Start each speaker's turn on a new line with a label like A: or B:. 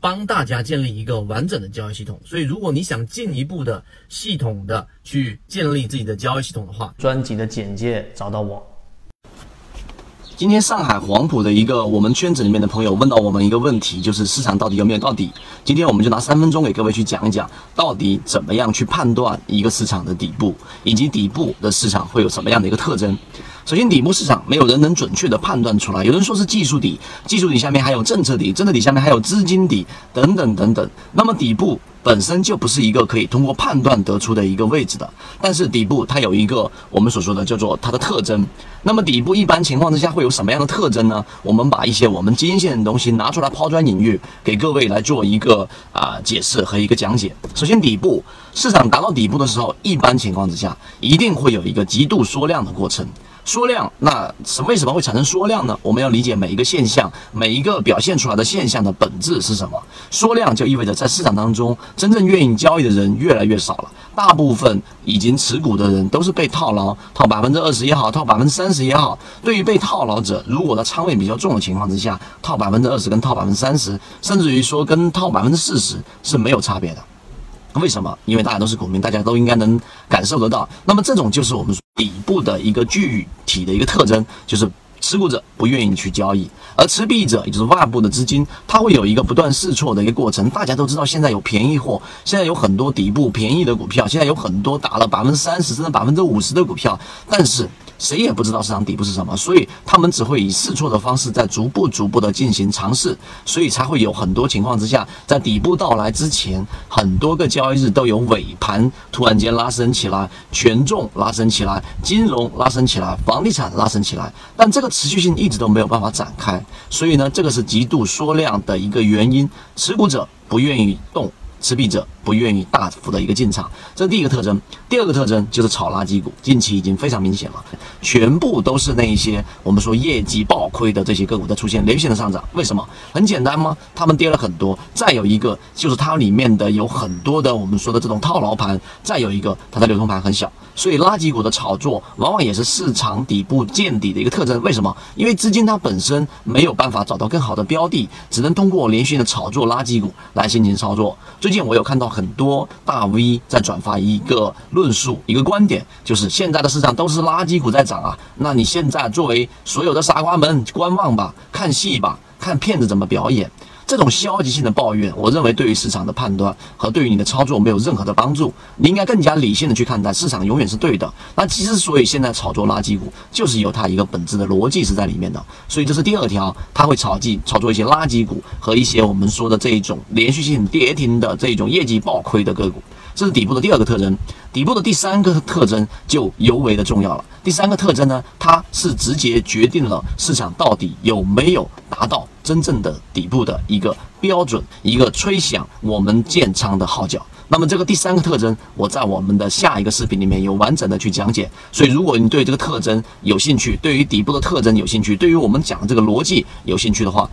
A: 帮大家建立一个完整的交易系统。所以，如果你想进一步的系统的去建立自己的交易系统的话，
B: 专辑的简介找到我。
C: 今天上海黄埔的一个我们圈子里面的朋友问到我们一个问题，就是市场到底有没有到底？今天我们就拿三分钟给各位去讲一讲，到底怎么样去判断一个市场的底部，以及底部的市场会有什么样的一个特征。首先，底部市场没有人能准确的判断出来，有人说是技术底，技术底下面还有政策底，政策底下面还有资金底，等等等等。那么底部。本身就不是一个可以通过判断得出的一个位置的，但是底部它有一个我们所说的叫做它的特征。那么底部一般情况之下会有什么样的特征呢？我们把一些我们经验的东西拿出来抛砖引玉，给各位来做一个啊解释和一个讲解。首先，底部市场达到底部的时候，一般情况之下一定会有一个极度缩量的过程。缩量，那什为什么会产生缩量呢？我们要理解每一个现象，每一个表现出来的现象的本质是什么。缩量就意味着在市场当中，真正愿意交易的人越来越少了，大部分已经持股的人都是被套牢，套百分之二十也好，套百分之三十也好。对于被套牢者，如果他仓位比较重的情况之下，套百分之二十跟套百分之三十，甚至于说跟套百分之四十是没有差别的。为什么？因为大家都是股民，大家都应该能感受得到。那么这种就是我们底部的一个具体的一个特征，就是持股者不愿意去交易，而持币者也就是外部的资金，它会有一个不断试错的一个过程。大家都知道，现在有便宜货，现在有很多底部便宜的股票，现在有很多打了百分之三十甚至百分之五十的股票，但是。谁也不知道市场底部是什么，所以他们只会以试错的方式在逐步逐步的进行尝试，所以才会有很多情况之下，在底部到来之前，很多个交易日都有尾盘突然间拉升起来，权重拉升起来，金融拉升起来，房地产拉升起来，但这个持续性一直都没有办法展开，所以呢，这个是极度缩量的一个原因，持股者不愿意动。持币者不愿意大幅的一个进场，这是第一个特征。第二个特征就是炒垃圾股，近期已经非常明显了，全部都是那一些我们说业绩暴亏的这些个股在出现连续性的上涨。为什么？很简单吗？他们跌了很多。再有一个就是它里面的有很多的我们说的这种套牢盘。再有一个它的流通盘很小。所以垃圾股的炒作往往也是市场底部见底的一个特征。为什么？因为资金它本身没有办法找到更好的标的，只能通过连续性的炒作垃圾股来进行操作。最最近我有看到很多大 V 在转发一个论述，一个观点，就是现在的市场都是垃圾股在涨啊。那你现在作为所有的傻瓜们，观望吧，看戏吧，看骗子怎么表演。这种消极性的抱怨，我认为对于市场的判断和对于你的操作没有任何的帮助。你应该更加理性的去看待，市场永远是对的。那其实，所以现在炒作垃圾股，就是有它一个本质的逻辑是在里面的。所以这是第二条，它会炒进炒作一些垃圾股和一些我们说的这一种连续性跌停的这种业绩暴亏的个股。这是底部的第二个特征，底部的第三个特征就尤为的重要了。第三个特征呢，它是直接决定了市场到底有没有达到真正的底部的一个标准，一个吹响我们建仓的号角。那么这个第三个特征，我在我们的下一个视频里面有完整的去讲解。所以如果你对这个特征有兴趣，对于底部的特征有兴趣，对于我们讲的这个逻辑有兴趣的话，